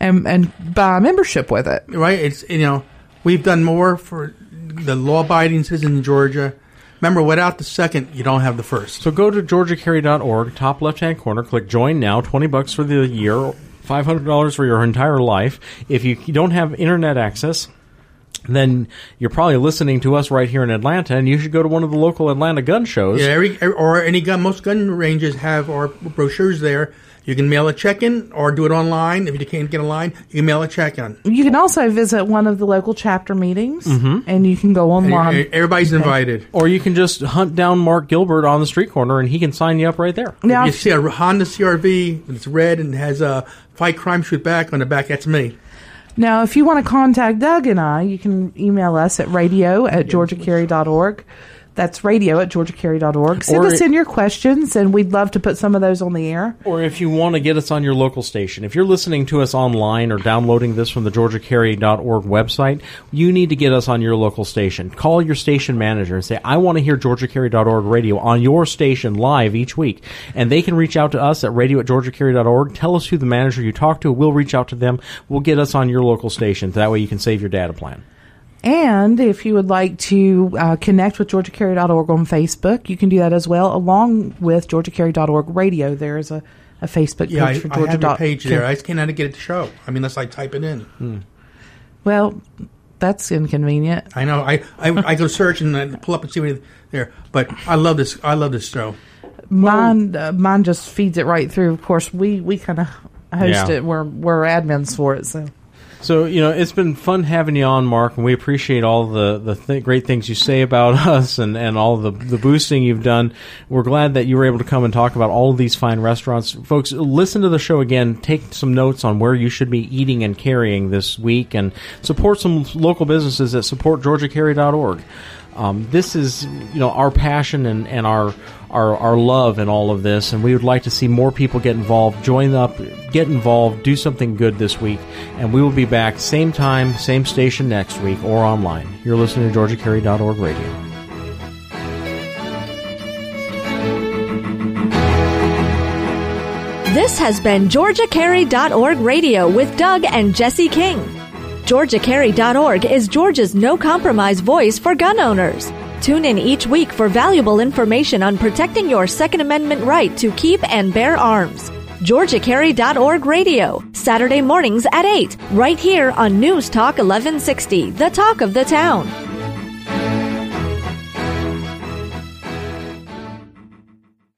C: and and buy a membership with it.
B: right? It's you know we've done more for the law-abiding citizens in Georgia. Remember, without the second, you don't have the first.
A: So go to georgiacarry.org, top left hand corner, click join now, 20 bucks for the year, $500 for your entire life. If you don't have internet access, then you're probably listening to us right here in Atlanta, and you should go to one of the local Atlanta gun shows.
B: Yeah, every or any gun. Most gun ranges have our brochures there. You can mail a check-in or do it online. If you can't get a line, you can mail a check-in.
C: You can also visit one of the local chapter meetings,
A: Mm-hmm.
C: and you can go
B: And
C: online.
B: Everybody's invited.
A: Or you can just hunt down Mark Gilbert on the street corner, and he can sign you up right there.
C: Now,
B: If you see a Honda CRV, it's red and has a "Fight Crime, Shoot Back" on the back. That's me.
C: Now, if you want to contact Doug and I, you can email us at radio at georgiacarry.org. That's radio at georgiacarry.org. Send
A: Or-
C: us in your questions, and we'd love to put some of those on the air.
A: Or if you want to get us on your local station, if you're listening to us online or downloading this from the georgiacarry.org website, you need to get us on your local station. Call your station manager and say, I want to hear georgiacarry.org radio on your station live each week. And they can reach out to us at radio at georgiacarry.org. Tell us who the manager you talk to. We'll reach out to them. We'll get us on your local station. That way you can save your data plan.
C: And if you would like to uh, connect with georgiacarry.org on Facebook, you can do that as well, along with georgiacarry.org radio. There is a, a Facebook
B: Yeah,
C: page
B: I,
C: for
B: I have a page there. I just can't know how to get it to show. I mean, unless I type it in.
C: Well, that's inconvenient.
B: I know. I, I I go search and I pull up and see what there. But I love this. I love this show.
C: Mine, uh, mine just feeds it right through. Of course, we we kind of host
A: Yeah.
C: it. We're we're admins for it, so
A: So you know, it's been fun having you on, Mark, and we appreciate all the the th- great things you say about us and and all the the boosting you've done. We're glad that you were able to come and talk about all these fine restaurants, folks. Listen to the show again. Take some notes on where you should be eating and carrying this week, and support some local businesses at supportgeorgiacarry.org. Um, this is you know our passion and and our our, our love in all of this, and we would like to see more people get involved, join up, get involved, do something good this week, and we will be back same time, same station next week or online. You're listening to GeorgiaCarry.org radio.
D: This has been GeorgiaCarry.org radio with Doug and Jesse King. GeorgiaCarry.org is Georgia's no compromise voice for gun owners. Tune in each week for valuable information on protecting your Second Amendment right to keep and bear arms. GeorgiaCarry.org radio, Saturday mornings at 8, right here on News Talk 1160, the talk of the town.